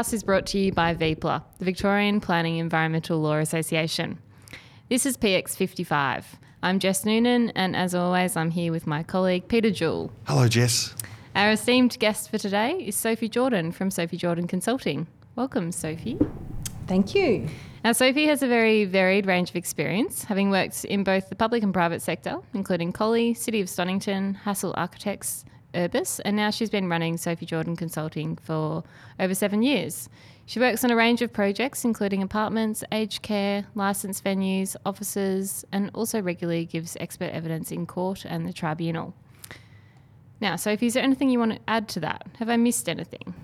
Podcast is brought to you by VPLA, the Victorian Planning Environmental Law Association. This is PX55. I'm Jess Noonan, and as always, I'm here with my colleague Peter Jewell. Hello, Jess. Our esteemed guest for today is Sophie Jordan from Sophie Jordan Consulting. Welcome, Sophie. Thank you. Now, Sophie has a very varied range of experience, having worked in both the public and private sector, including Collie, City of Stonington, Hassell Architects, Urbis, and now she's been running Sophie Jordan Consulting for over seven years. She works on a range of projects, including apartments, aged care, licensed venues, offices, and also regularly gives expert evidence in court and the tribunal. Now, Sophie, is there anything you want to add to that? Have I missed anything?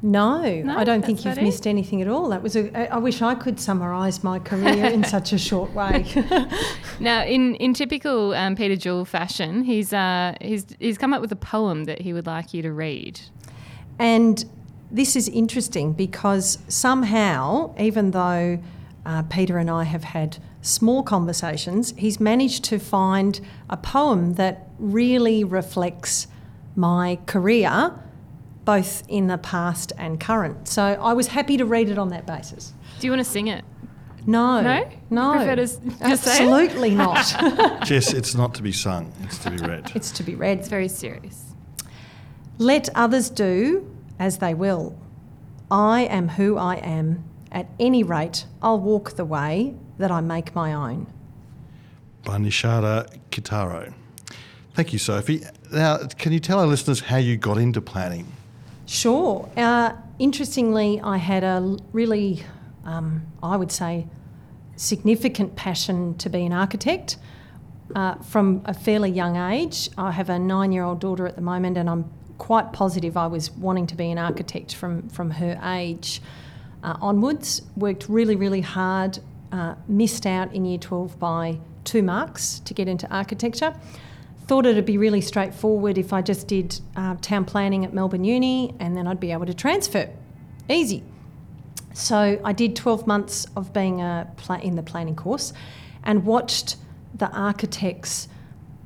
No, No, I don't think you've about it. missed anything at all. That was a. I I wish I could summarise my career in such a short way. Now, in, in typical um, Peter Jewell fashion, he's, uh, he's, he's come up with a poem that he would like you to read. and this is interesting because somehow, even though uh, Peter and I have had small conversations, he's managed to find a poem that really reflects my career, both in the past and current. So I was happy to read it on that basis. Do you want to sing it? No, No? No, prefer to s- say absolutely not. Jess, it's not to be sung, it's to be read. it's to be read. It's very serious. Let others do as they will. I am who I am. At any rate, I'll walk the way that I make my own. By Nishida Kitaro. Thank you, Sophie. Now, can you tell our listeners how you got into planning? Sure. Uh, interestingly, I had a really, um, I would say, significant passion to be an architect. Uh, from a fairly young age, I have a nine year old daughter at the moment, and I'm quite positive I was wanting to be an architect from, from her age uh, onwards. Worked really, really hard, uh, missed out in year 12 by two marks to get into architecture. Thought it'd be really straightforward if I just did uh, town planning at Melbourne Uni and then I'd be able to transfer. Easy. So I did 12 months of being a pla- in the planning course and watched the architects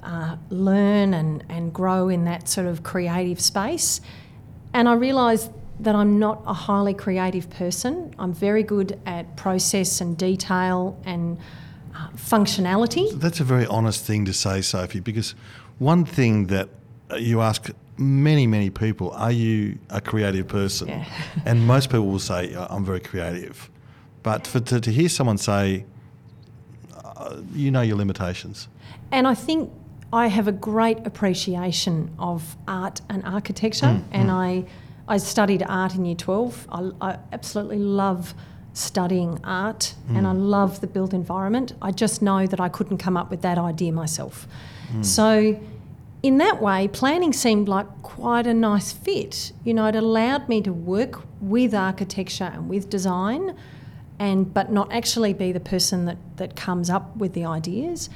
uh, learn and, and grow in that sort of creative space. And I realised that I'm not a highly creative person. I'm very good at process and detail and uh, functionality. That's a very honest thing to say, Sophie, because one thing that uh, you ask many, many people, are you a creative person? Yeah. and most people will say, "Uh, I'm very creative. But for, to, to hear someone say, uh, you know your limitations. And I think I have a great appreciation of art and architecture, and I, I studied art in year 12. I, I absolutely love studying art and I love the built environment. I just know that I couldn't come up with that idea myself. So, in that way, planning seemed like quite a nice fit. You know, it allowed me to work with architecture and with design, and but not actually be the person that, that comes up with the ideas.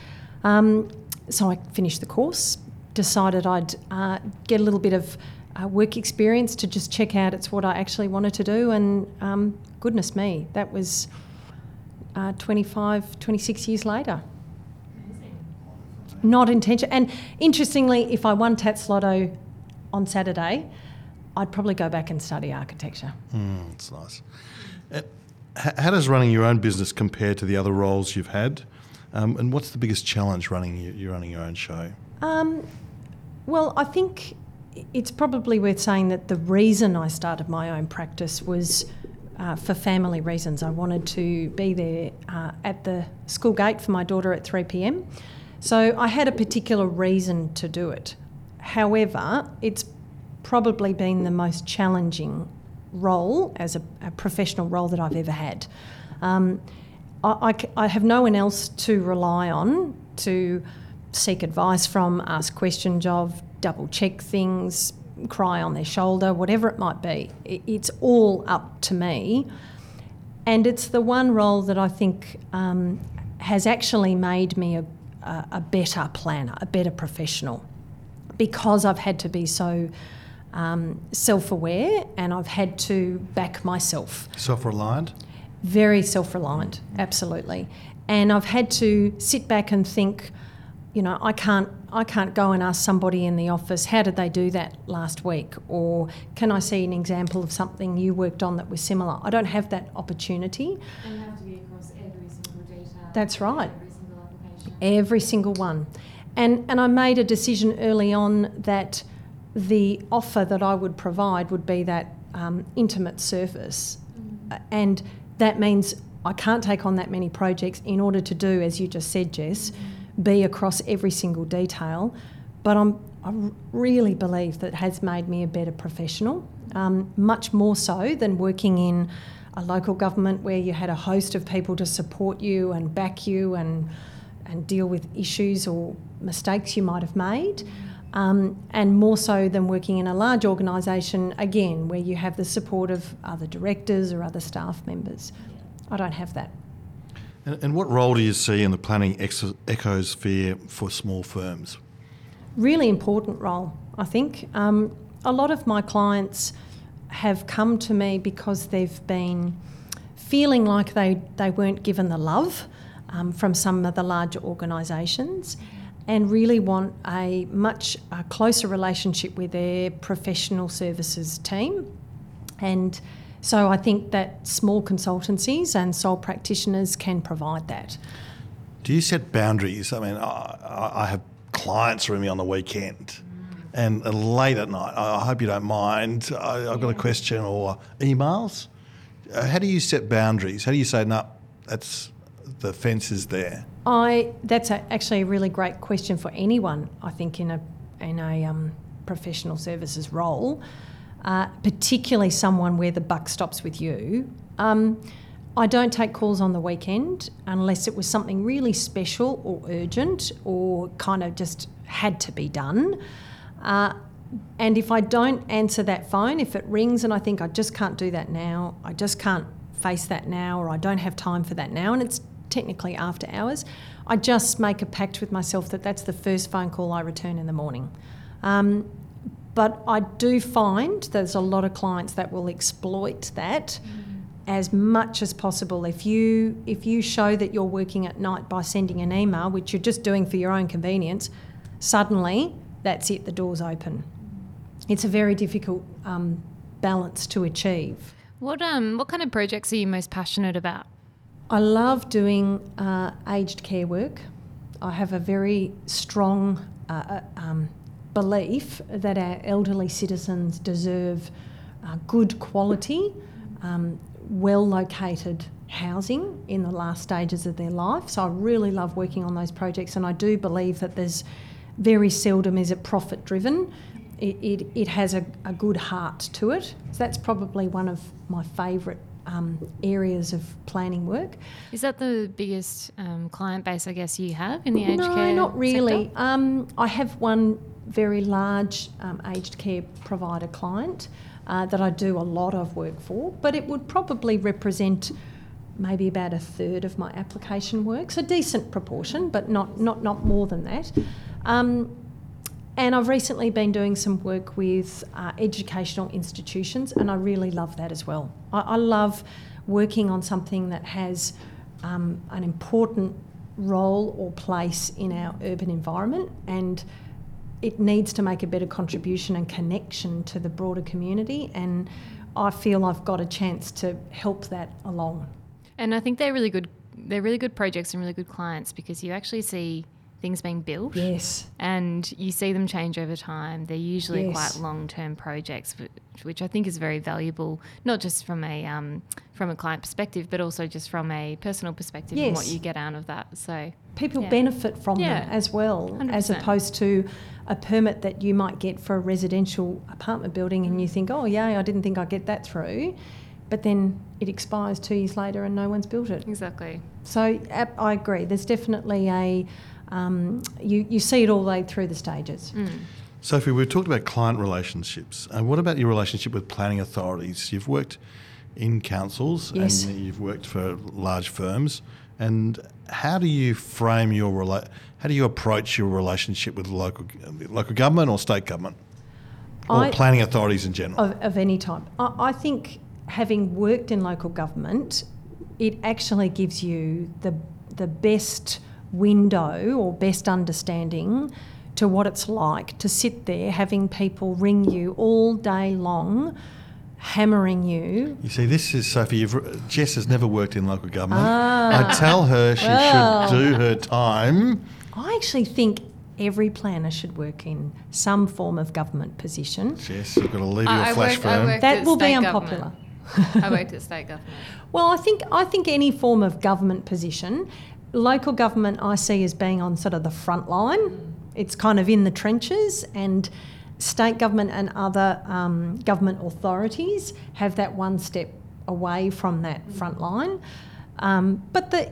Um, so I finished the course, decided I'd uh, get a little bit of uh, work experience to just check out it's what I actually wanted to do, and um, goodness me, that was uh, 25, 26 years later. Not intentional. And interestingly, if I won Tattslotto on Saturday, I'd probably go back and study architecture. Mm, it's nice. Uh, how does running your own business compare to the other roles you've had? Um, and what's the biggest challenge running your, you running your own show? Um, well, I think it's probably worth saying that the reason I started my own practice was uh, for family reasons. I wanted to be there uh, at the school gate for my daughter at 3 pm. So I had a particular reason to do it. However, it's probably been the most challenging role as a, a professional role that I've ever had. Um, I, I I have no one else to rely on to seek advice from, ask questions of, double check things, cry on their shoulder, whatever it might be. It's all up to me. And it's the one role that I think um, has actually made me a, a, better planner, a better professional, because I've had to be so um, self aware and I've had to back myself Self reliant? very self-reliant absolutely and i've had to sit back and think you know i can't i can't go and ask somebody in the office how did they do that last week? Or can i see an example of something you worked on that was similar? I don't have that opportunity. And have to be across every single detail. That's right. Every single application. every single one. And and i made a decision early on that the offer that i would provide would be that um, intimate service Uh, and that means I can't take on that many projects in order to do, as you just said, Jess, be across every single detail. But I'm, I really believe that has made me a better professional, um, much more so than working in a local government where you had a host of people to support you and back you and, and deal with issues or mistakes you might have made. Um, and more so than working in a large organisation, again, where you have the support of other directors or other staff members. I don't have that. And, and what role do you see in the planning ex- ecosphere for small firms? Really important role, I think. Um, a lot of my clients have come to me because they've been feeling like they, they weren't given the love um, from some of the larger organisations and really want a much uh, closer relationship with their professional services team. And so I think that small consultancies and sole practitioners can provide that. Do you set boundaries? I mean, I, I- have clients ring me on the weekend and late at night. I hope you don't mind. I, I've got a question or emails. Uh, how do you set boundaries? How do you say, no, that's the fence is there? I that's a, actually a really great question for anyone. I think in a in a um, professional services role, uh, particularly someone where the buck stops with you. Um, I don't take calls on the weekend unless it was something really special or urgent or kind of just had to be done. Uh, and if I don't answer that phone, if it rings and I think I just can't do that now, I just can't face that now, or I don't have time for that now, and it's technically after hours, I just make a pact with myself that that's the first phone call I return in the morning. Um, but I do find there's a lot of clients that will exploit that as much as possible. If you if you show that you're working at night by sending an email, which you're just doing for your own convenience, suddenly that's it. The door's open. It's a very difficult um, balance to achieve. What um what kind of projects are you most passionate about? I love doing uh, aged care work. I have a very strong uh, uh, um, belief that our elderly citizens deserve uh, good quality, um, well located housing in the last stages of their life. So I really love working on those projects, and I do believe that there's very seldom is it profit driven. It, it, it has a, a good heart to it. So that's probably one of my favourite um, areas of planning work. Is that the biggest um, client base I guess you have in the aged no, care? No, not really. Um, I have one very large um, aged care provider client uh, that I do a lot of work for, but it would probably represent maybe about a third of my application work, so decent proportion, but not not not more than that. Um, and I've recently been doing some work with uh, educational institutions, and I really love that as well. I, I love working on something that has um, an important role or place in our urban environment, and it needs to make a better contribution and connection to the broader community. And I feel I've got a chance to help that along. And I think they're really good. They're really good projects and really good clients because you actually see things being built Yes. and you see them change over time. They're usually Yes. quite long-term projects, which, which I think is very valuable, not just from a um, from a client perspective, but also just from a personal perspective and what you get out of that. So people Yeah. benefit from Yeah. them as well, as 100%. opposed to a permit that you might get for a residential apartment building and you think, oh, yay, I didn't think I'd get that through. But then it expires two years later and no one's built it. exactly. So I agree, there's definitely a, um, you, you see it all the way through the stages. Mm. Sophie, we've talked about client relationships. And what about your relationship with planning authorities? You've worked in councils Yes. and you've worked for large firms. And how do you frame your rela- how do you approach your relationship with local local government or state government or I- planning authorities in general? of, of any type. I, I think having worked in local government, it actually gives you the the best window or best understanding to what it's like to sit there having people ring you all day long, hammering you. You see, this is Sophie. You've, Jess has never worked in local government. Ah. I tell her she Well. should do her time. I actually think every planner should work in some form of government position. Jess, you've got to leave I- your I flash worked- I That at will be unpopular. I worked at state government. Well, I think I think any form of government position, local government, I see as being on sort of the front line. It's kind of in the trenches, and state government and other um, government authorities have that one step away from that front line. Um, but the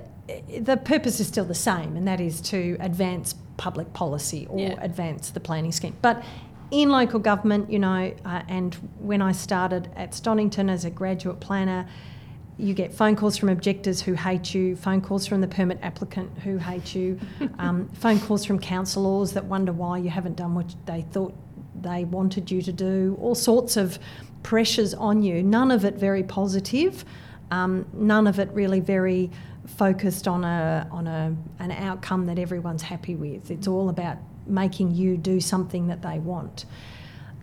the purpose is still the same, and that is to advance public policy or Yeah. advance the planning scheme. But in local government, you know, uh, and when I started at Stonington as a graduate planner, you get phone calls from objectors who hate you, phone calls from the permit applicant who hate you, um, phone calls from councillors that wonder why you haven't done what they thought they wanted you to do, all sorts of pressures on you, none of it very positive, um, none of it really very focused on a on a an outcome that everyone's happy with. It's all about making you do something that they want.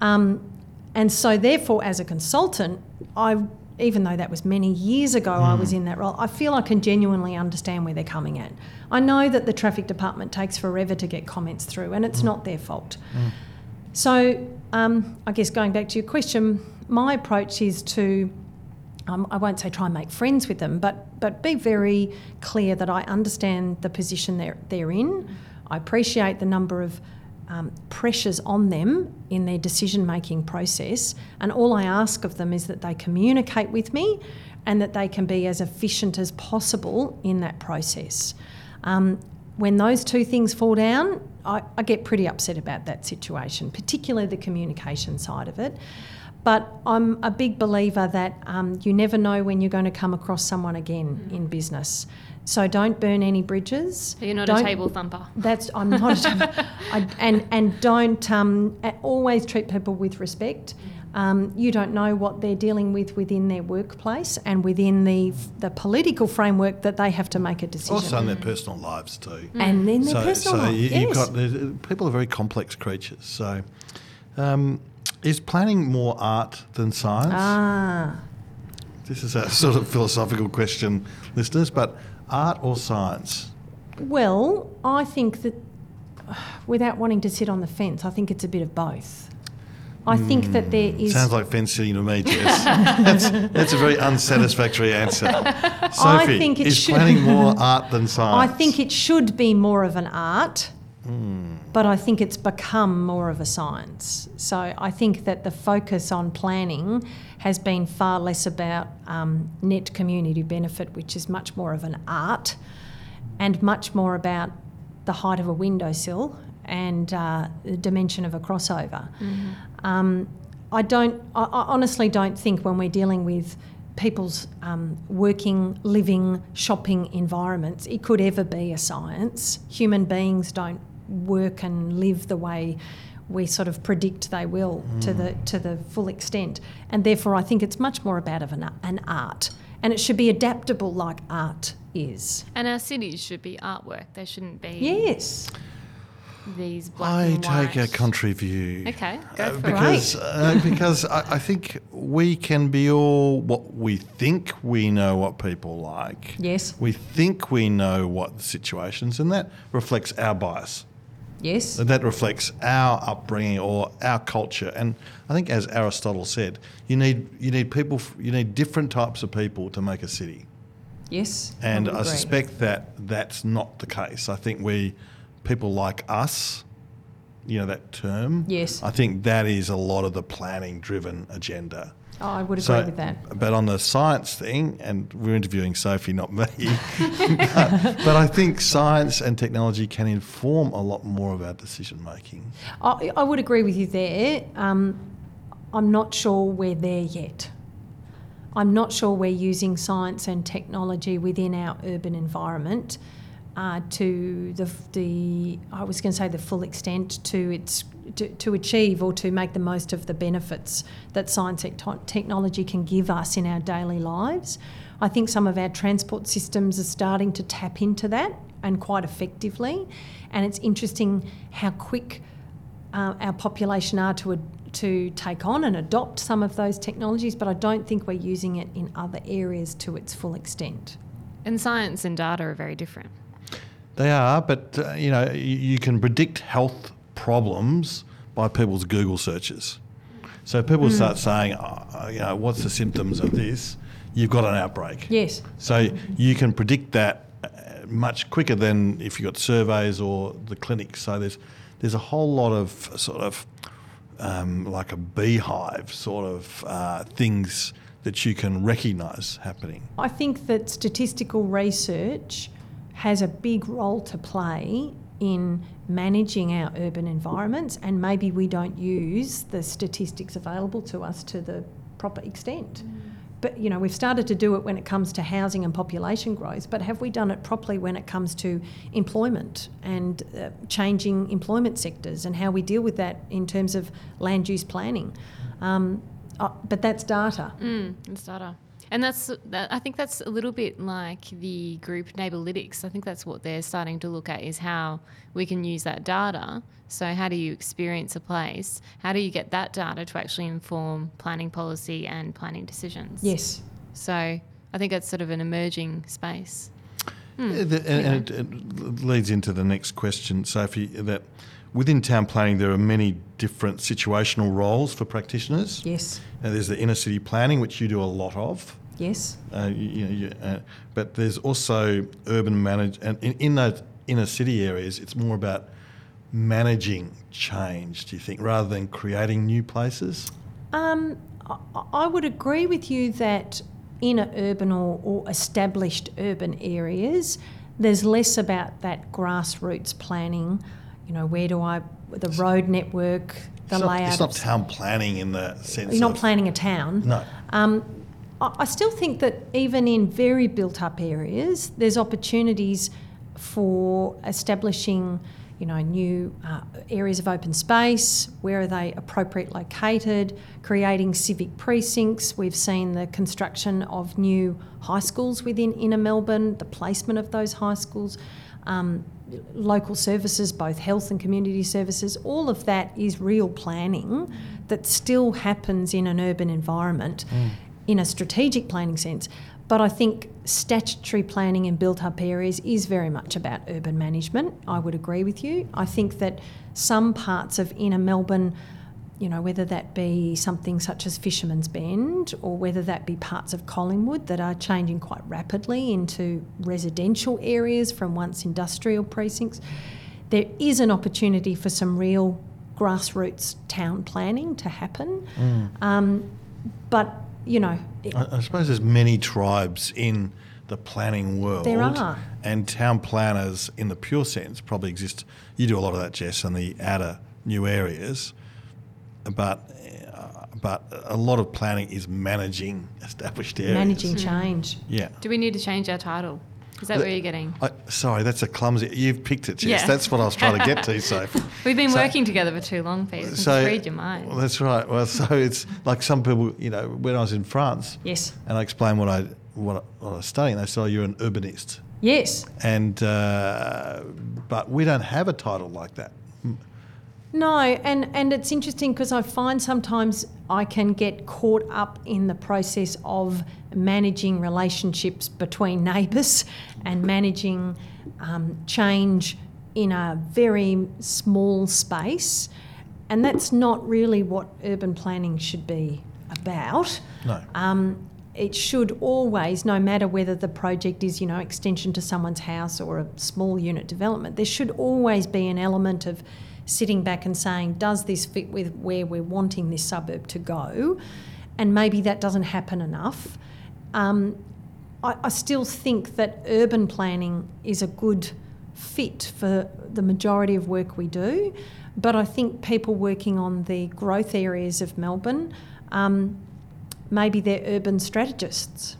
Um, and so, therefore, as a consultant, I, even though that was many years ago, I was in that role, I feel I can genuinely understand where they're coming at. I know that the traffic department takes forever to get comments through, and it's not their fault. So, um, I guess going back to your question, my approach is to, um, I won't say try and make friends with them, but but be very clear that I understand the position they're they're in. I appreciate the number of um, pressures on them in their decision making process, and all I ask of them is that they communicate with me, and that they can be as efficient as possible in that process. Um, when those two things fall down, I, I get pretty upset about that situation, particularly the communication side of it. But I'm a big believer that um, you never know when you're going to come across someone again in business. So don't burn any bridges. So you're not Don't- a table thumper. That's I'm not. A table, I, and and don't um, always treat people with respect. Um, you don't know what they're dealing with within their workplace and within the the political framework that they have to make a decision. Also in their personal lives too. and then their So, personal so life. you, yes. you've got people are very complex creatures. So, um, is planning more art than science? ah. This is a sort of philosophical question, listeners. But art or science? Well, I think that without wanting to sit on the fence, I think it's a bit of both. I think that there is. Hmm. Sounds like fence sitting to me, Jess. that's, that's a very unsatisfactory answer. Sophie, I think it is should- planning more art than science? I think it should be more of an art, but I think it's become more of a science. So I think that the focus on planning has been far less about um, net community benefit, which is much more of an art, and much more about the height of a windowsill and uh, the dimension of a crossover. Um, I don't. I, I honestly don't think when we're dealing with people's um, working, living, shopping environments, it could ever be a science. Human beings don't work and live the way we sort of predict they will to the to the full extent, and therefore I think it's much more about of an, an art, and it should be adaptable like art is. And our cities should be artwork. They shouldn't be Yes. these black I and take a country view. Okay, go Uh, for it. because uh, because I, I think we can be all what we think we know what people like. Yes. We think we know what the situations, and that reflects our bias. Yes. And that reflects our upbringing or our culture. And I think, as Aristotle said, you need you need people, you need different types of people to make a city. Yes. And would I, suspect that that's not the case. I think we, people like us, you know that term. Yes. I think that is a lot of the planning-driven agenda. Oh, I would agree So, with that. But on the science thing, and we're interviewing Sophie, not me, but, but I think science and technology can inform a lot more of our decision making. I, I would agree with you there. Um, I'm not sure we're there yet. I'm not sure we're using science and technology within our urban environment uh, to the, the I was going to say the full extent to its to, to achieve or to make the most of the benefits that science and te- technology can give us in our daily lives. I think some of our transport systems are starting to tap into that and quite effectively. And it's interesting how quick uh, our population are to ad- to take on and adopt some of those technologies, but I don't think we're using it in other areas to its full extent. And science and data are very different. They are, but uh, you know, you, you can predict health problems by people's Google searches. So people start saying, oh, you know, what's the symptoms of this? You've got an outbreak. Yes. So you can predict that uh, much quicker than if you got surveys or the clinics. So there's there's a whole lot of sort of um, like a beehive sort of uh, things that you can recognise happening. I think that statistical research has a big role to play in managing our urban environments, and maybe we don't use the statistics available to us to the proper extent. But you know, we've started to do it when it comes to housing and population growth, but have we done it properly when it comes to employment and uh, changing employment sectors and how we deal with that in terms of land use planning? Um, uh, but that's data. Mm, it's data. And that's, that, I think that's a little bit like the group Neighbourlytics. I think that's what they're starting to look at is how we can use that data. So, how do you experience a place? How do you get that data to actually inform planning policy and planning decisions? Yes. So, I think that's sort of an emerging space. Yeah, the- and, and it, it leads into the next question, Sophie, that within town planning there are many different situational roles for practitioners. Yes. And there's the inner city planning, which you do a lot of. Yes. Uh, you, you know, you, uh, but there's also urban manage, and in, in those inner city areas, it's more about managing change. Do you think, rather than creating new places? Um, I, I would agree with you that in a urban or, or established urban areas, there's less about that grassroots planning. You know, where do I the road network, the it's not, layout. It's not town planning in the sense. you're not planning a town. No. Um, I still think that even in very built up areas, there's opportunities for establishing, you know, new uh, areas of open space. Where are they appropriate located? Creating civic precincts. We've seen the construction of new high schools within inner Melbourne, the placement of those high schools. Um, local services, both health and community services, all of that is real planning that still happens in an urban environment in a strategic planning sense. But I think statutory planning in built up areas is very much about urban management. I would agree with you. I think that some parts of inner Melbourne, you know, whether that be something such as Fisherman's Bend or whether that be parts of Collingwood that are changing quite rapidly into residential areas from once industrial precincts, there is an opportunity for some real grassroots town planning to happen. Um, but, you know, it- I, I suppose there's many tribes in the planning world. There are. And town planners, in the pure sense, probably exist. You do a lot of that, Jess, in the outer new areas. But, uh, but a lot of planning is managing established areas. managing change. Yeah. Do we need to change our title? Is that where you're getting? I, sorry, that's a clumsy. You've picked it, Jess. Yeah. That's what I was trying to get to, So We've been So- working together for too long, Pete. Just So read your mind. Well, that's right. Well, so it's like some people, you know, when I was in France, Yes. and I explained what I what, what I was studying, they said, "Oh, you're an urbanist." Yes. and uh, but we don't have a title like that. No, and, and it's interesting because I find sometimes I can get caught up in the process of managing relationships between neighbours and managing um, change in a very small space. And that's not really what urban planning should be about. No. Um, it should always, no matter whether the project is, you know, extension to someone's house or a small unit development, there should always be an element of sitting back and saying, does this fit with where we're wanting this suburb to go? and maybe that doesn't happen enough. Um, I, I still think that urban planning is a good fit for the majority of work we do, but I think people working on the growth areas of Melbourne, um, maybe they're urban strategists.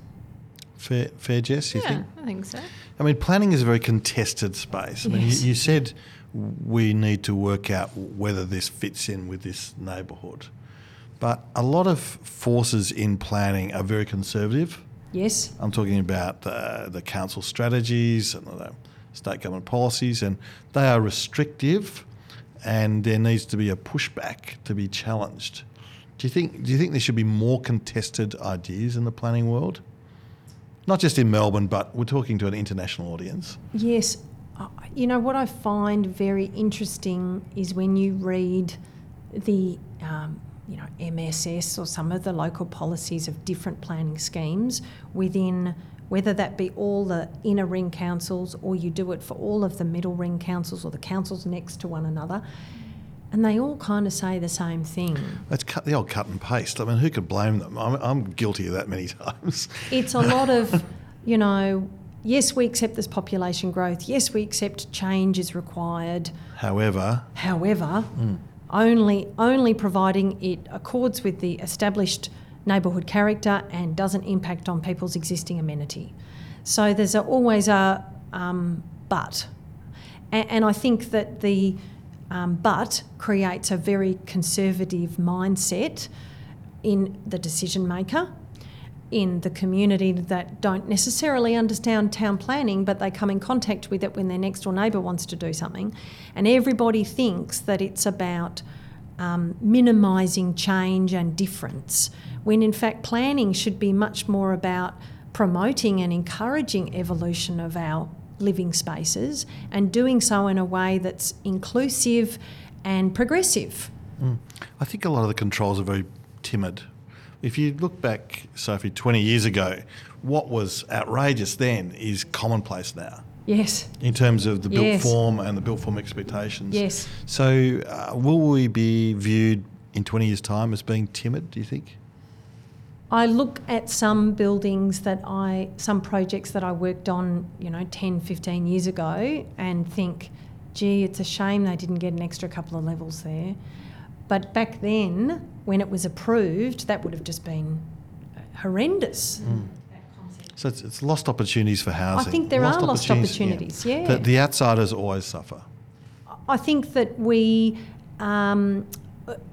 Fair, fair Jess, you yeah, think? I think so. I mean, planning is a very contested space. I mean, Yes. you, you said we need to work out whether this fits in with this neighbourhood. But a lot of forces in planning are very conservative. Yes, I'm talking about uh, the council strategies and the state government policies, and they are restrictive, and there needs to be a pushback to be challenged. Do you think? Do you think there should be more contested ideas in the planning world? Not just in Melbourne, but we're talking to an international audience. yes. You know, what I find very interesting is when you read the, um, you know, MSS or some of the local policies of different planning schemes within, whether that be all the inner ring councils or you do it for all of the middle ring councils or the councils next to one another, and they all kind of say the same thing. That's cut, the old cut and paste. I mean, who could blame them? I'm, I'm guilty of that many times. It's a lot of, you know, yes, we accept this population growth. Yes, we accept change is required. However, However, only only providing it accords with the established neighbourhood character and doesn't impact on people's existing amenity. So there's a, always a um, but, and, and I think that the um, but creates a very conservative mindset in the decision maker in the community that don't necessarily understand town planning, but they come in contact with it when their next door neighbour wants to do something. And everybody thinks that it's about um, minimising change and difference, when in fact planning should be much more about promoting and encouraging evolution of our living spaces and doing so in a way that's inclusive and progressive. I think a lot of the controls are very timid. If you look back, Sophie, 20 years ago, what was outrageous then is commonplace now Yes. in terms of the built Yes. form and the built form expectations. Yes. So, uh, will we be viewed in 20 years' time as being timid, do you think? I look at some buildings that I, some projects that I worked on, you know, 10, 15 years ago and think, gee, it's a shame they didn't get an extra couple of levels there. But back then, when it was approved, that would have just been horrendous. So, it's, it's lost opportunities for housing. I think there are lost opportunities, yeah. The, the outsiders always suffer. I think that we, um,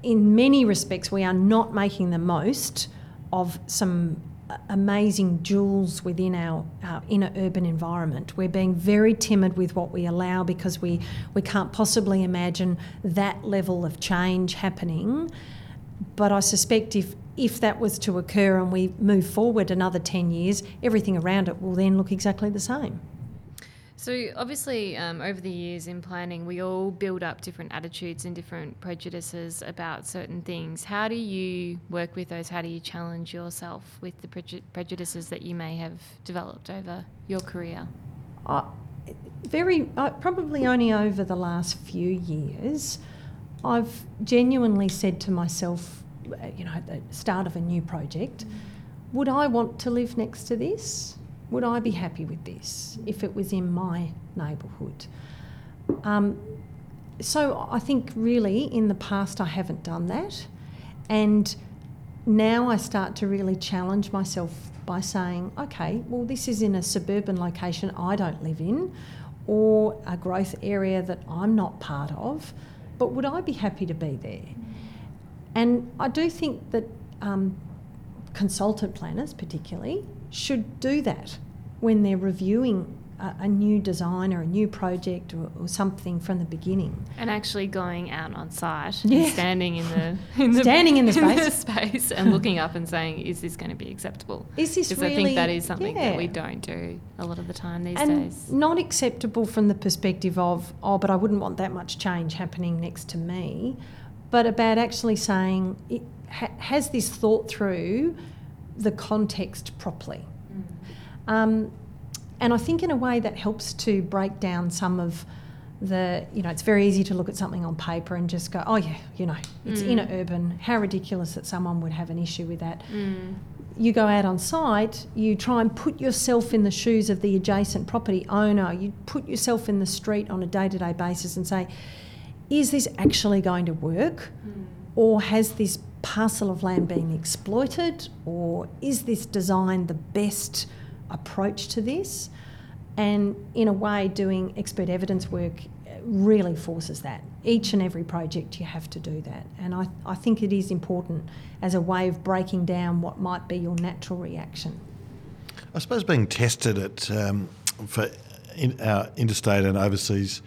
in many respects, we are not making the most of some amazing jewels within our, our inner urban environment. We're being very timid with what we allow because we, we can't possibly imagine that level of change happening. But I suspect if, if that was to occur and we move forward another 10 years, everything around it will then look exactly the same. So obviously, um, over the years in planning, we all build up different attitudes and different prejudices about certain things. How do you work with those? How do you challenge yourself with the preju- prejudices that you may have developed over your career? I, very uh, probably only over the last few years, I've genuinely said to myself, uh, you know, at the start of a new project, would I want to live next to this? Would I be happy with this if it was in my neighbourhood? Um, so I think really in the past I haven't done that, and now I start to really challenge myself by saying, okay, well, this is in a suburban location I don't live in, or a growth area that I'm not part of, but would I be happy to be there? And I do think that um, consultant planners, particularly, should do that when they're reviewing a, a new design or a new project or, or something from the beginning. And actually going out on site Yeah. and standing in the, in the Standing in the space. space and looking up and saying, "Is this going to be acceptable?" Is this Because really? I think that is something yeah. that we don't do a lot of the time these and days. not acceptable from the perspective of oh but i wouldn't want that much change happening next to me but about actually saying it, ha- has this thought through the context properly um, and i think in a way that helps to break down some of the you know it's very easy to look at something on paper and just go oh yeah you know it's Mm. inner urban how ridiculous that someone would have an issue with that Mm. you go out on site you try and put yourself in the shoes of the adjacent property owner you put yourself in the street on a day-to-day basis and say is this actually going to work hmm. or has this parcel of land been exploited or is this design the best approach to this and in a way, doing expert evidence work uh, really forces that. Each and every project, you have to do that. And I, I think it is important as a way of breaking down what might be your natural reaction. I suppose being tested at um, for in, our interstate and overseas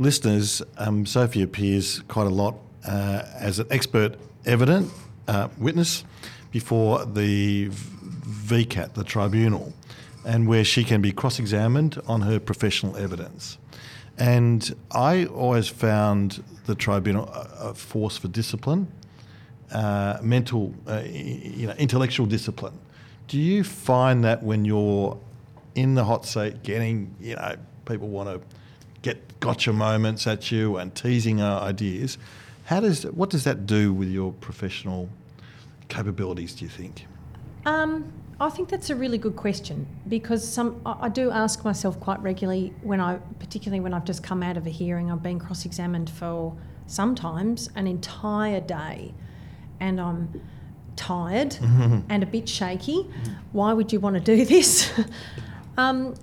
listeners, um, Sophie appears quite a lot uh, as an expert evident uh, witness before the VCAT, the tribunal, and where she can be cross-examined on her professional evidence. And I always found the tribunal a, a force for discipline, uh, mental, uh, you know, intellectual discipline. Do you find that when you're in the hot seat, getting, you know, people want to get gotcha moments at you and teasing ideas, how does what does that do with your professional capabilities? Do you think? Um, I think that's a really good question because some I I do ask myself quite regularly when I, particularly when I've just come out of a hearing, I've been cross-examined for sometimes an entire day, and I'm tired and a bit shaky. Why would you want to do this? um,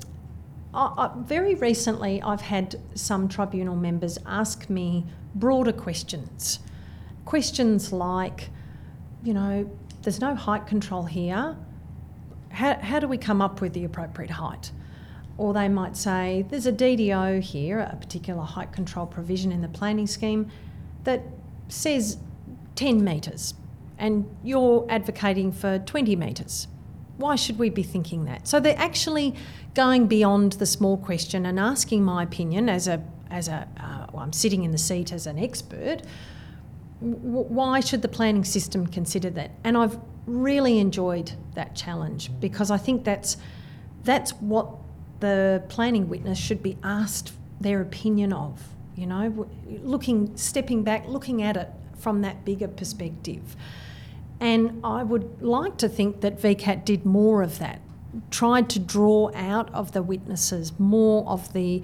I, I, very recently, I've had some tribunal members ask me broader questions. Questions like, you know, there's no height control here. How, how do we come up with the appropriate height? Or they might say, there's a DDO here, a particular height control provision in the planning scheme, that says 10 metres, and you're advocating for 20 metres. Why should we be thinking that? So they're actually going beyond the small question and asking my opinion as a as a uh, well, I'm sitting in the seat as an expert. Why should the planning system consider that? And I've really enjoyed that challenge because I think that's that's what the planning witness should be asked their opinion of. You know, looking, stepping back, looking at it from that bigger perspective. And I would like to think that VCAT did more of that, tried to draw out of the witnesses more of the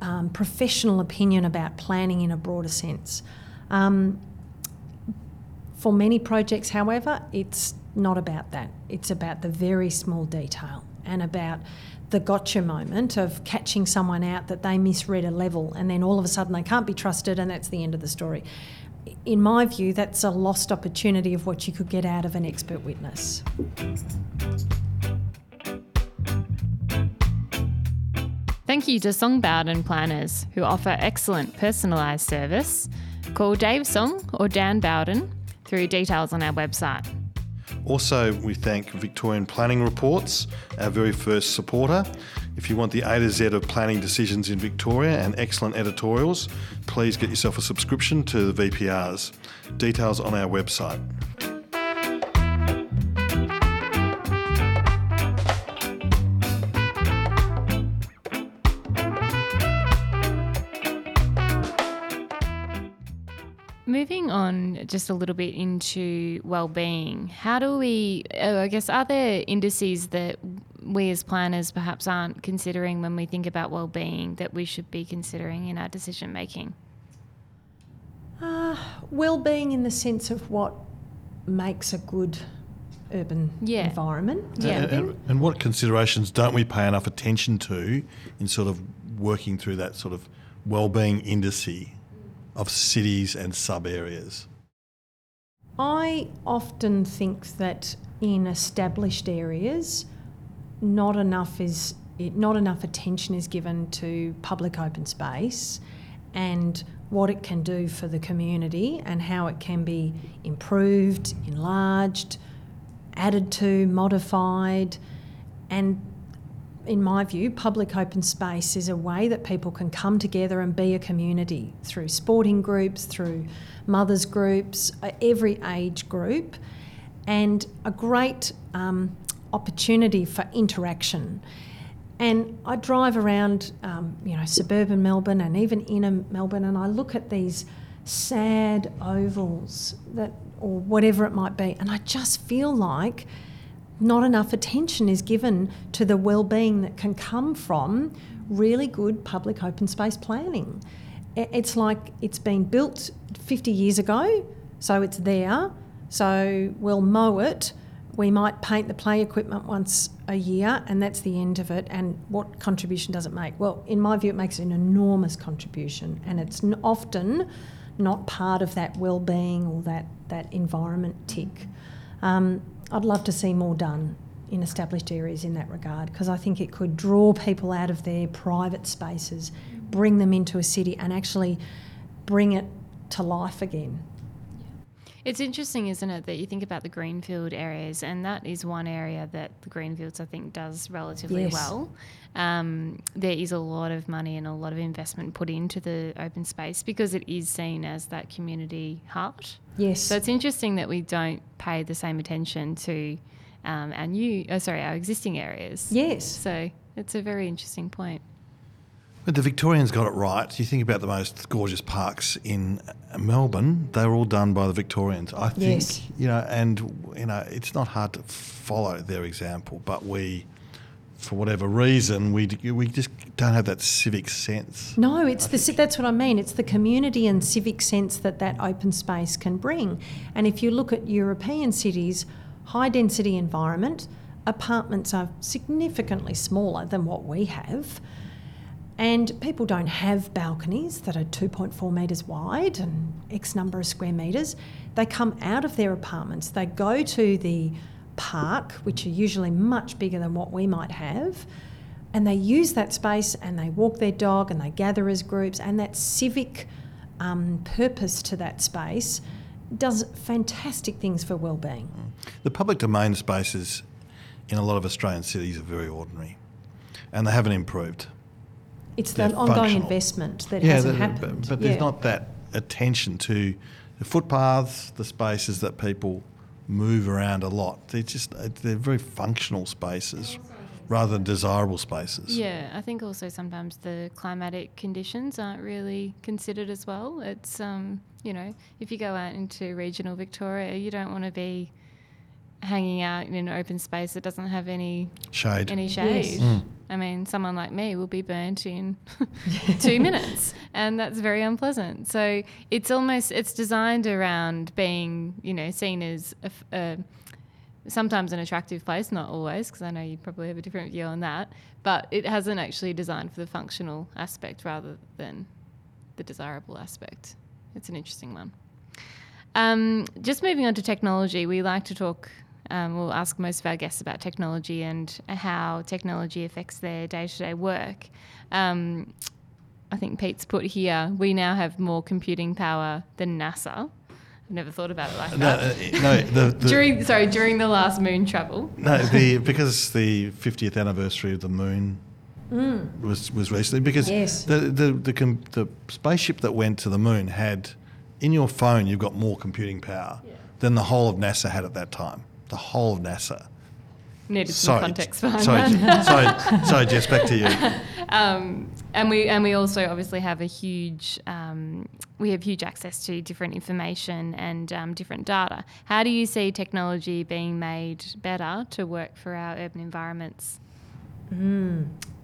um, professional opinion about planning in a broader sense. Um, for many projects, however, it's not about that. It's about the very small detail and about the gotcha moment of catching someone out that they misread a level and then all of a sudden they can't be trusted and that's the end of the story. In my view, that's a lost opportunity of what you could get out of an expert witness. Thank you to Song Bowden planners who offer excellent personalised service. Call Dave Song or Dan Bowden through details on our website. Also, we thank Victorian Planning Reports, our very first supporter. If you want the A to Z of planning decisions in Victoria and excellent editorials, please get yourself a subscription to the VPRs. Details on our website. Moving on just a little bit into well-being, how do we? Uh, I guess are there indices that we as planners perhaps aren't considering when we think about well-being that we should be considering in our decision making? Uh, well-being in the sense of what makes a good urban Yeah. environment. Yeah. And, and- and what considerations don't we pay enough attention to in sort of working through that sort of well-being indice of cities and sub areas? I often think that in established areas, not enough is not enough attention is given to public open space and what it can do for the community and how it can be improved, enlarged, added to, modified, and in my view, public open space is a way that people can come together and be a community through sporting groups, through mothers' groups, uh, every age group, and a great um, opportunity for interaction. And I drive around, um, you know, suburban Melbourne and even inner Melbourne, and I look at these sad ovals that, or whatever it might be, and I just feel like not enough attention is given to the well-being that can come from really good public open space planning. It's like it's been built 50 years ago, so it's there. So we'll mow it. We might paint the play equipment once a year, and that's the end of it. And what contribution does it make? Well, in my view, it makes an enormous contribution, and it's often not part of that well-being or that that environment tick. Um, I'd love to see more done in established areas in that regard because I think it could draw people out of their private spaces, bring them into a city, and actually bring it to life again. It's interesting, isn't it, that you think about the greenfield areas, and that is one area that the greenfields I think does relatively Yes. well. Um, there is a lot of money and a lot of investment put into the open space because it is seen as that community heart. Yes. So it's interesting that we don't pay the same attention to um, our new, oh, sorry, our existing areas. yes. So it's a very interesting point. But the Victorians got it right. You think about the most gorgeous parks in Melbourne; they were all done by the Victorians. I think Yes. you know, and you know, it's not hard to follow their example, but we, for whatever reason, we we just don't have that civic sense. No, it's the ci- that's what I mean. It's the community and civic sense that that open space can bring. And if you look at European cities, high density environment, apartments are significantly smaller than what we have. And people don't have balconies that are 2.4 metres wide and X number of square metres. They come out of their apartments, they go to the park, which are usually much bigger than what we might have, and they use that space and they walk their dog and they gather as groups, and that civic um, purpose to that space does fantastic things for well-being. The public domain spaces in a lot of Australian cities are very ordinary, and they haven't improved. It's the ongoing functional. investment that hasn't the- happened. But, but there's Yeah. not that attention to the footpaths, the spaces that people move around a lot. They're just uh, they're very functional spaces rather than desirable spaces. Yeah, I think also sometimes the climatic conditions aren't really considered as well. It's um, you know, if you go out into regional Victoria, you don't want to be hanging out in an open space that doesn't have any Shade. any shade. Yes. Mm. I mean, someone like me will be burnt in two minutes, and that's very unpleasant. So it's almost it's designed around being, you know, seen as a, a- sometimes an attractive place, not always, because I know you probably have a different view on that. But it hasn't actually designed for the functional aspect rather than the desirable aspect. It's an interesting one. Um, just moving on to technology, we like to talk. Um, we'll ask most of our guests about technology and how technology affects their day-to-day work. Um, I think Pete's put here. We now have more computing power than NASA. I've never thought about it like No, that. uh, no, the, the, during sorry, during the last moon travel. no, the because the 50th anniversary of the moon was was recently because Yes. the the the, the spaceship that went to the moon had in your phone you've got more computing power than the whole of NASA had at that time. The whole of NASA. Needed some Sorry, context behind sorry, that. sorry, sorry, Jess. Back to you. um, and we and we also obviously have a huge um, we have huge access to different information and um, different data. How do you see technology being made better to work for our urban environments?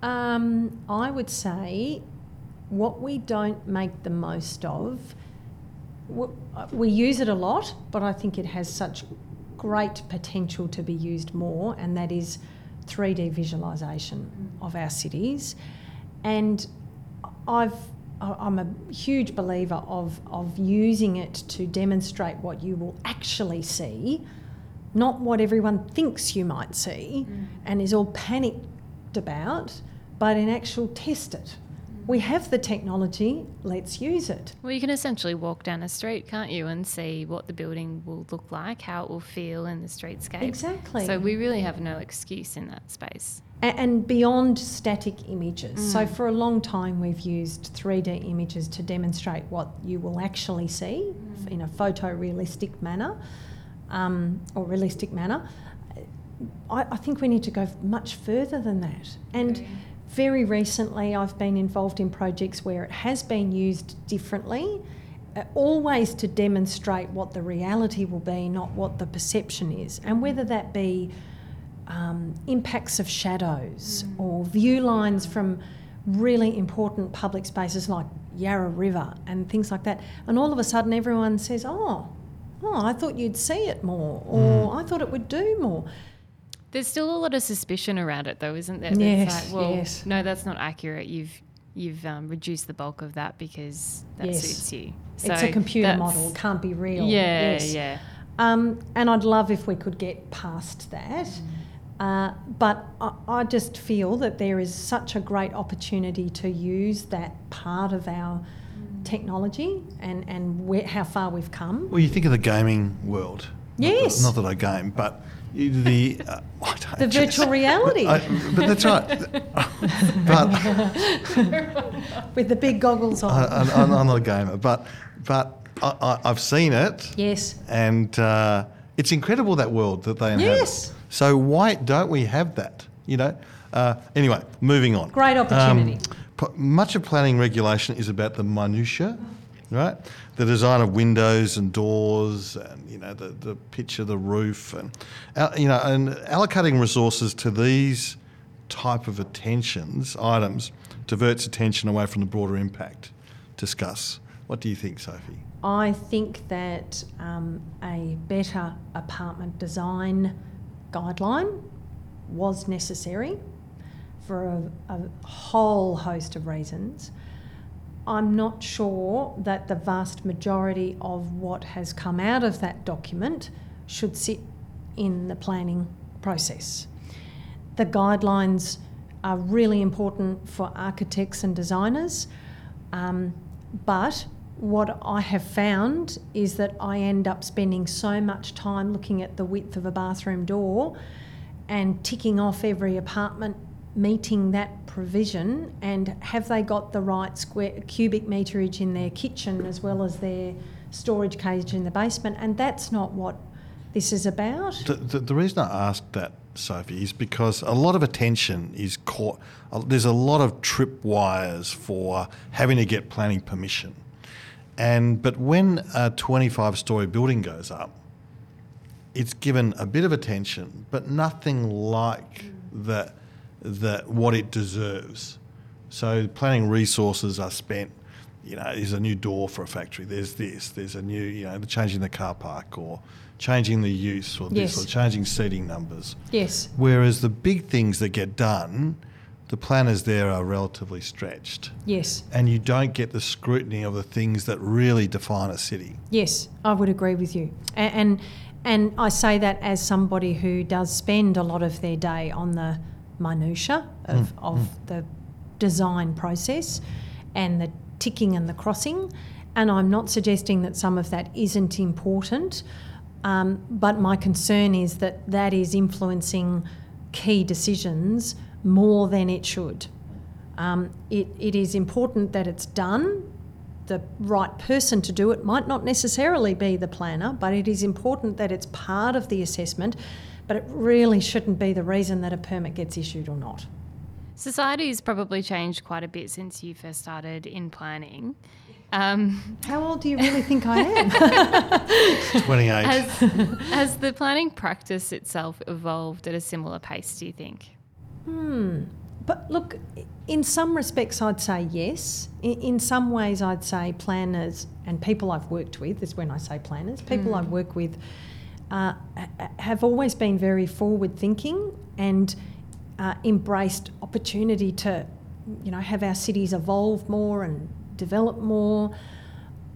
Um, I would say what we don't make the most of, uh, we use it a lot, but I think it has such great potential to be used more, and that is 3D visualisation mm. of our cities. And I've I'm a huge believer of, of using it to demonstrate what you will actually see, not what everyone thinks you might see mm. and is all panicked about, but in actual test it. We have the technology, let's use it. Well, you can essentially walk down a street, can't you, and see what the building will look like, how it will feel in the streetscape. Exactly. So we really have no excuse in that space. A- and beyond static images. So, for a long time, we've used 3D images to demonstrate what you will actually see in a photorealistic manner um, or realistic manner. I, I think we need to go much further than that. And very recently, I've been involved in projects where it has been used differently, uh, always to demonstrate what the reality will be, not what the perception is, and whether that be um, impacts of shadows or view lines from really important public spaces like Yarra River and things like that. And all of a sudden, everyone says, "Oh, oh, I thought you'd see it more, or I thought it would do more." There's still a lot of suspicion around it, though, isn't there? It's Yes, like, well, yes. no, that's not accurate. You've you've um, reduced the bulk of that because that Yes. suits you. it's a computer model; it can't be real. Yeah, Yes. yeah. Um, and I'd love if we could get past that. Mm. Uh, but I, I just feel that there is such a great opportunity to use that part of our Mm. technology and, and where, how far we've come. Well, you think of the gaming world. Not that- Yes. Not that, I game, but you- the uh, The just- virtual reality I, but that's right. but with the big goggles on. I, I, I'm not a gamer, but but I, I, I've seen it, yes. and uh, it's incredible that world that they inhabit. Yes. So why don't we have that? You know. Uh, anyway, moving on. Great opportunity. Um, much of planning regulation is about the minutiae, right? The design of windows and doors, and you know the, the pitch of the roof, and you know, and allocating resources to these type of attentions items diverts attention away from the broader impact. Discuss. What do you think, Sophie? I think that um, a better apartment design guideline was necessary for a, a whole host of reasons. I'm not sure that the vast majority of what has come out of that document should sit in the planning process. The guidelines are really important for architects and designers, um, but what I have found is that I end up spending so much time looking at the width of a bathroom door and ticking off every apartment meeting that provision and have they got the right square cubic meterage in their kitchen as well as their storage cage in the basement and that's not what this is about. The, the, the reason I asked that, Sophie, is because a lot of attention is caught. uh, There's a lot of tripwires for having to get planning permission, and but when a 25-story building goes up, it's given a bit of attention, but nothing like the, the what it deserves. So planning resources are spent. You know, there's a new door for a factory. There's this. There's a new. You know, changing the car park or changing the use or this Yes. or changing seating numbers. Yes. Whereas the big things that get done, the planners there are relatively stretched, Yes. and you don't get the scrutiny of the things that really define a city. Yes, I would agree with you. A- And and I say that as somebody who does spend a lot of their day on the minutia of, of the design process and the ticking and the crossing. And I'm not suggesting that some of that isn't important, um, but my concern is that that is influencing key decisions more than it should. Um, it, it is important that it's done. The right person to do it might not necessarily be the planner, but it is important that it's part of the assessment. But it really shouldn't be the reason that a permit gets issued or not. Society's probably changed quite a bit since you first started in planning. Um, How old do you really think I am? 28. has, has the planning practice itself evolved at a similar pace, do you think? Hmm. But look, in some respects, I'd say yes. In, in some ways, I'd say planners and people I've worked with, is when I say planners, people I've worked with uh, have always been very forward thinking and uh, embraced opportunity to, you know, have our cities evolve more and develop more.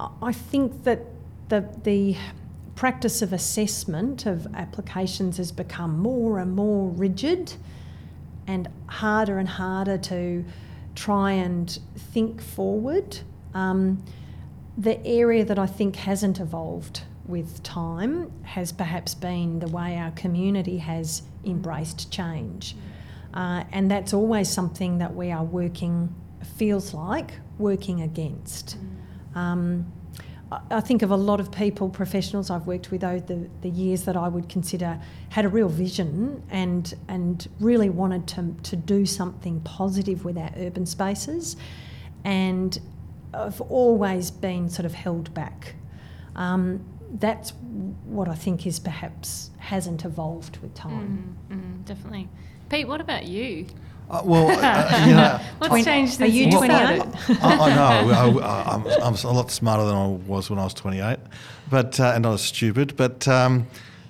I- think that the, the practice of assessment of applications has become more and more rigid and harder and harder to try and think forward. Um, the area that I think hasn't evolved with time has perhaps been the way our community has embraced change. Uh, and that's always something that we are working, feels like, working against. Um, I- I think of a lot of people, professionals I've worked with over the, the years that I would consider had a real vision and and really wanted to, to do something positive with our urban spaces, and have always been sort of held back. Um, that's what I think is perhaps hasn't evolved with time. Mm, definitely. Pete, what about you? Uh, well, uh, you know, What's changed are since you you 28? started? I, I know. I, am I'm a lot smarter than I was when I was 28, but uh, and I was stupid. But um,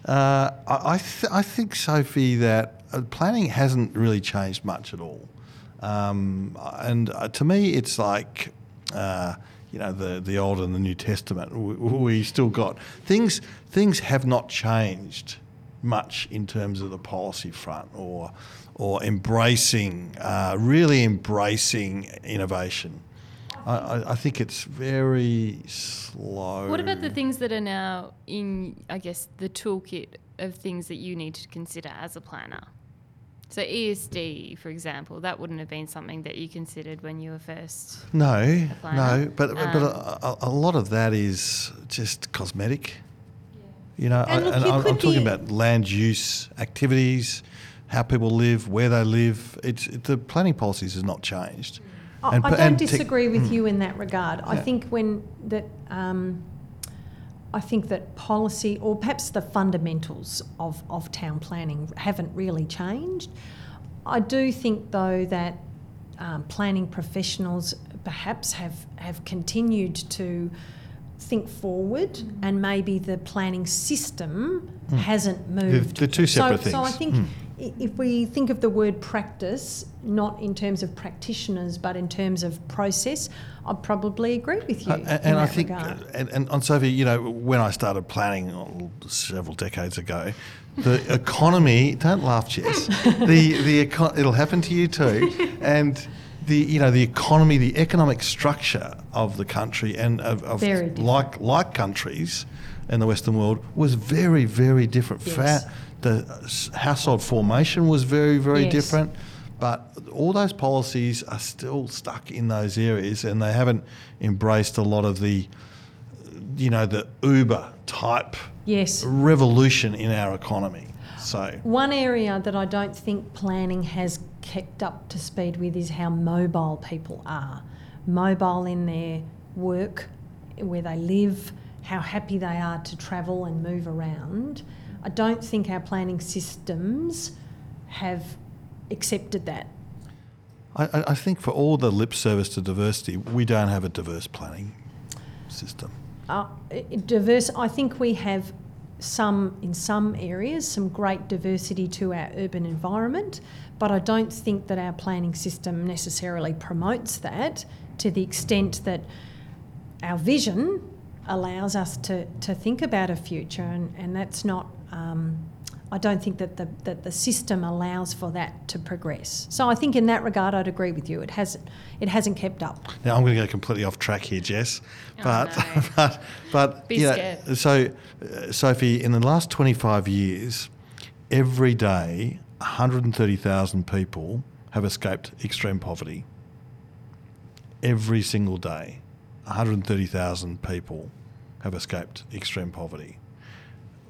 uh, I I, th- I think Sophie that uh, planning hasn't really changed much at all. Um, and uh, to me, it's like. You know the the Old and the New Testament. We, we still got things. Things have not changed much in terms of the policy front or or embracing, uh, really embracing innovation. I, I think it's very slow. What about the things that are now in, I guess, the toolkit of things that you need to consider as a planner? So ESD, for example, that wouldn't have been something that you considered when you were first. No, planner? no, but but Um, a, a, a lot of that is just cosmetic. You know, I, And look, and you I'm, I'm talking about land use activities, how people live, where they live. It's it, the planning policies has not changed. I, And I p- don't and tech- disagree with you in that regard. I think when that, um, I think that policy or perhaps the fundamentals of, of town planning haven't really changed. I do think though that um, planning professionals perhaps have have continued to think forward and maybe the planning system hasn't moved. they're two separate so, So I think Mm. if we think of the word practice, not in terms of practitioners, but in terms of process, I probably agree with you. Uh, and I think, regard. uh, and, and on Sophie, you know, when I started planning oh, several decades ago, the economy. Don't laugh, Jess. the the eco- it'll happen to you too, and. The, you know the economy, the economic structure of the country and of, of like like countries in the Western world was very very different. Yes. Fa- the household formation was very very Yes. different, but all those policies are still stuck in those areas, and they haven't embraced a lot of the, you know, the Uber type yes. revolution in our economy. So One area that I don't think planning has kept up to speed with is how mobile people are. Mobile in their work, where they live, how happy they are to travel and move around. I don't think our planning systems have accepted that. I, I- think for all the lip service to diversity, we don't have a diverse planning system. Uh, diverse. I think we have some in some areas some great diversity to our urban environment, but I don't think that our planning system necessarily promotes that to the extent that our vision allows us to, to think about a future, and, and that's not. Um, I don't think that the that the system allows for that to progress. So I think in that regard, I'd agree with you. It hasn't it hasn't kept up. Now I'm going to go completely off track here, Jess, Oh, but no. but but Be you scared. so uh, Sophie, in the last 25 years, every day 130,000 people have escaped extreme poverty. Every single day, 130,000 people have escaped extreme poverty.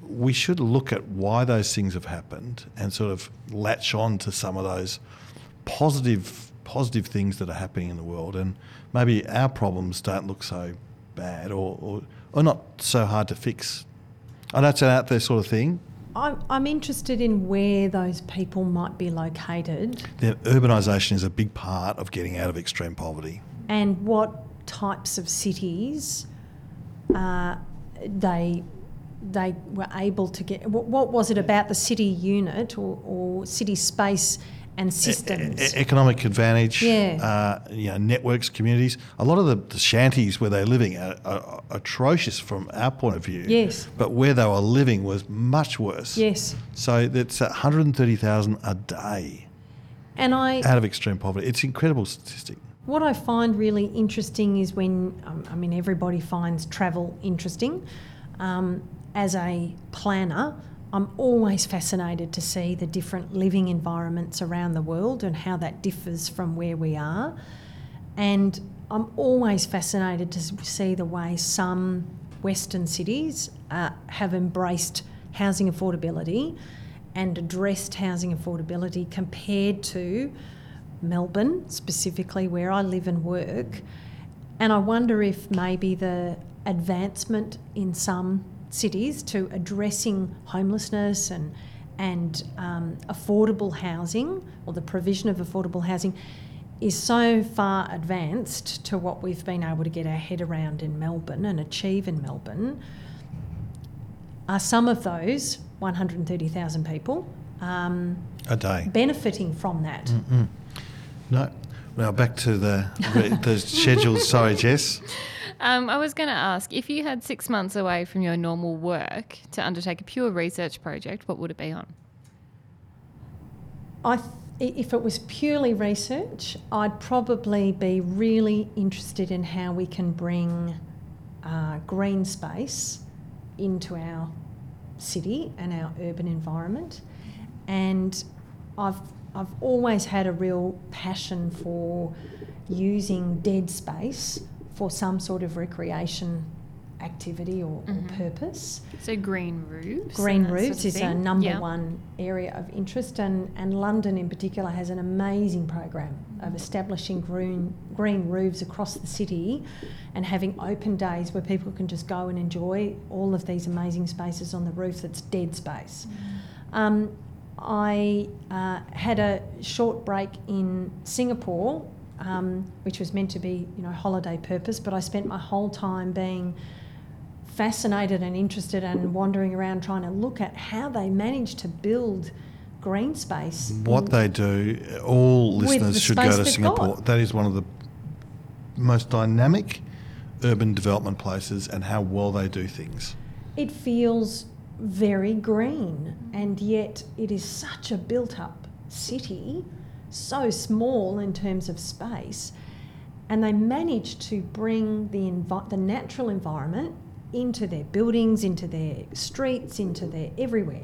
We should look at why those things have happened and sort of latch on to some of those positive positive things that are happening in the world and maybe our problems don't look so bad or, or, or not so hard to fix. I know it's an out there sort of thing. I'm, I'm interested in where those people might be located The urbanisation is a big part of getting out of extreme poverty. and what types of cities uh, they they were able to get. What, what was it about the city unit or, or city space and systems? E- economic advantage, Yeah. uh, you know, networks, communities. A lot of the, the shanties where they're living are, are atrocious from our point of view. Yes. But where they were living was much worse. yes, So that's 130,000 a day and I out of extreme poverty. It's an incredible statistic. What I find really interesting is when, um, I mean, everybody finds travel interesting. Um, as a planner, I'm always fascinated to see the different living environments around the world and how that differs from where we are. And I'm always fascinated to see the way some Western cities uh, have embraced housing affordability and addressed housing affordability compared to Melbourne, specifically where I live and work. And I wonder if maybe the advancement in some cities to addressing homelessness and and um, affordable housing or the provision of affordable housing is so far advanced to what we've been able to get our head around in Melbourne and achieve in Melbourne. Are some of those 130,000 people um, A day. benefiting from that? No. Now back to the the schedule. Sorry, Jess. Um, I was going to ask if you had six months away from your normal work to undertake a pure research project, what would it be on? I th- if it was purely research, I'd probably be really interested in how we can bring uh, green space into our city and our urban environment. And I've I've always had a real passion for using dead space for some sort of recreation activity or, or purpose. So green roofs. Green that sort roofs of is a thing? number Yeah. one area of interest, and, and London in particular has an amazing program of establishing green, green roofs across the city and having open days where people can just go and enjoy all of these amazing spaces on the roof that's dead space. Um, I uh, had a short break in Singapore, um, which was meant to be, you know, holiday purpose, but I spent my whole time being fascinated and interested and wandering around trying to look at how they managed to build green space. What they do, all listeners should go to Singapore. got. That is one of the most dynamic urban development places, and how well they do things. It feels very green, and yet it is such a built up city, so small in terms of space. And they managed to bring the, the natural environment into their buildings, into their streets, into their everywhere.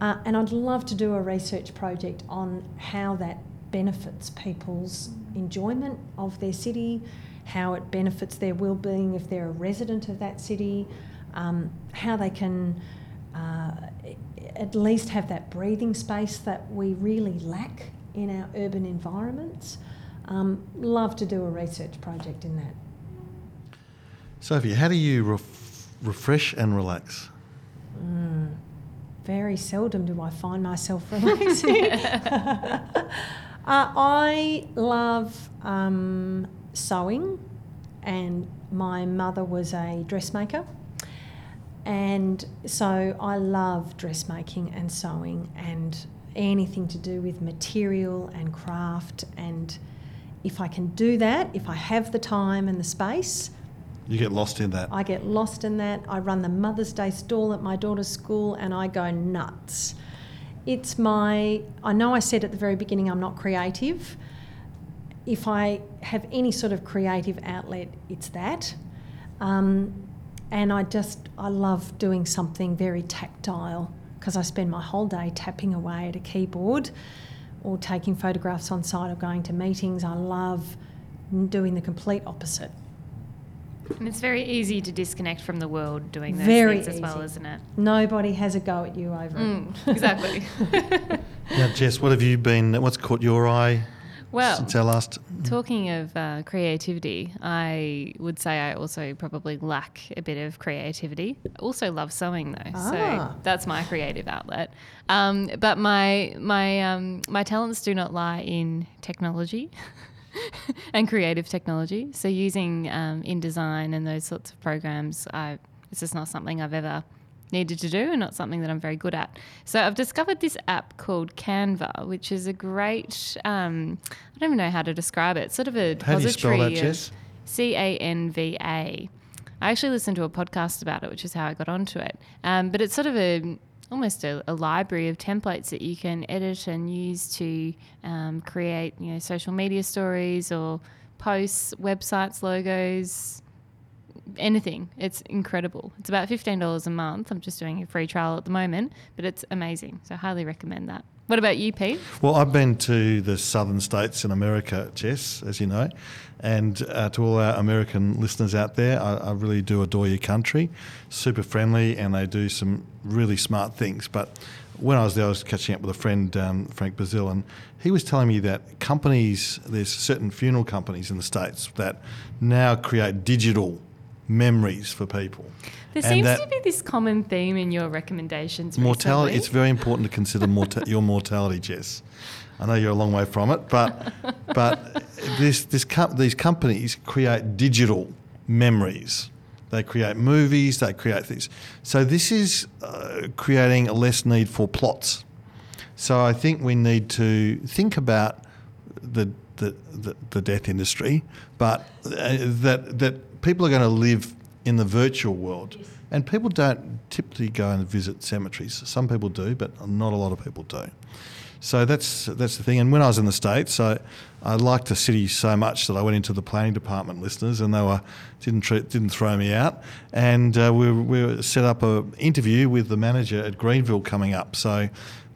Uh, and I'd love to do a research project on how that benefits people's enjoyment of their city, how it benefits their well-being if they're a resident of that city, um, how they can uh, at least have that breathing space that we really lack in our urban environments. Um, love to do a research project in that. Sophie, how do you ref- refresh and relax? Very seldom do I find myself relaxing. uh, I love um, sewing, and my mother was a dressmaker. And so I love dressmaking and sewing and anything to do with material and craft. And if I can do that, if I have the time and the space, You get lost in that. I get lost in that. I run the Mother's Day stall at my daughter's school and I go nuts. It's my, I know I said at the very beginning I'm not creative. If I have any sort of creative outlet, it's that. Um, and I just, I love doing something very tactile because I spend my whole day tapping away at a keyboard or taking photographs on site or going to meetings. I love doing the complete opposite. And it's very easy to disconnect from the world doing those Very things as well, isn't it? Nobody has a go at you over Mm, it. exactly. Now, Jess, what have you been? What's caught your eye well, since our last? Talking of uh, creativity, I would say I also probably lack a bit of creativity. I also love sewing though, Ah. so that's my creative outlet. Um, but my my um, my talents do not lie in technology and creative technology. So using um, InDesign and those sorts of programs, I, it's just not something I've ever needed to do and not something that I'm very good at. So I've discovered this app called Canva, which is a great, um, I don't even know how to describe it, sort of a How do you spell depository that, Jess? C A N V A. I actually listened to a podcast about it, which is how I got onto it. Um, but it's sort of a almost a, a library of templates that you can edit and use to um, create, you know, social media stories or posts, websites, logos, anything. It's incredible. It's about $15 a month. I'm just doing a free trial at the moment, but it's amazing. So highly recommend that. What about you, Pete? Well, I've been to the southern states in America, Jess, as you know, and uh, to all our American listeners out there, I, I really do adore your country. Super friendly, and they do some really smart things. But when I was there, I was catching up with a friend, um, Frank Brazil, and he was telling me that companies, there's certain funeral companies in the states that now create digital memories for people. There And seems to be this common theme in your recommendations. Mortality. It's very important to consider morta- your mortality, Jess. I know you're a long way from it, but but this this com- these companies create digital memories. They create movies. They create things. So this is uh, creating a less need for plots. So I think we need to think about the the, the, the death industry, but uh, that that people are going to live in the virtual world, and people don't typically go and visit cemeteries. Some people do, but not a lot of people do. So that's that's the thing. And when I was in the states, I, I liked the city so much that I went into the planning department listeners, and they were didn't treat, didn't throw me out. And uh, we we set up a interview with the manager at Greenville coming up. So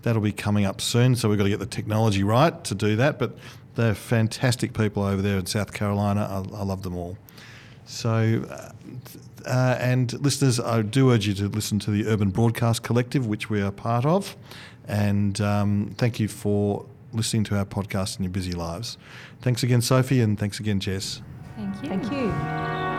that'll be coming up soon. So we've got to get the technology right to do that. But they're fantastic people over there in South Carolina. I, I love them all. So, uh, uh, and listeners, I do urge you to listen to the Urban Broadcast Collective, which we are part of. And um, thank you for listening to our podcast in your busy lives. Thanks again, Sophie, and thanks again, Jess. Thank you. Thank you.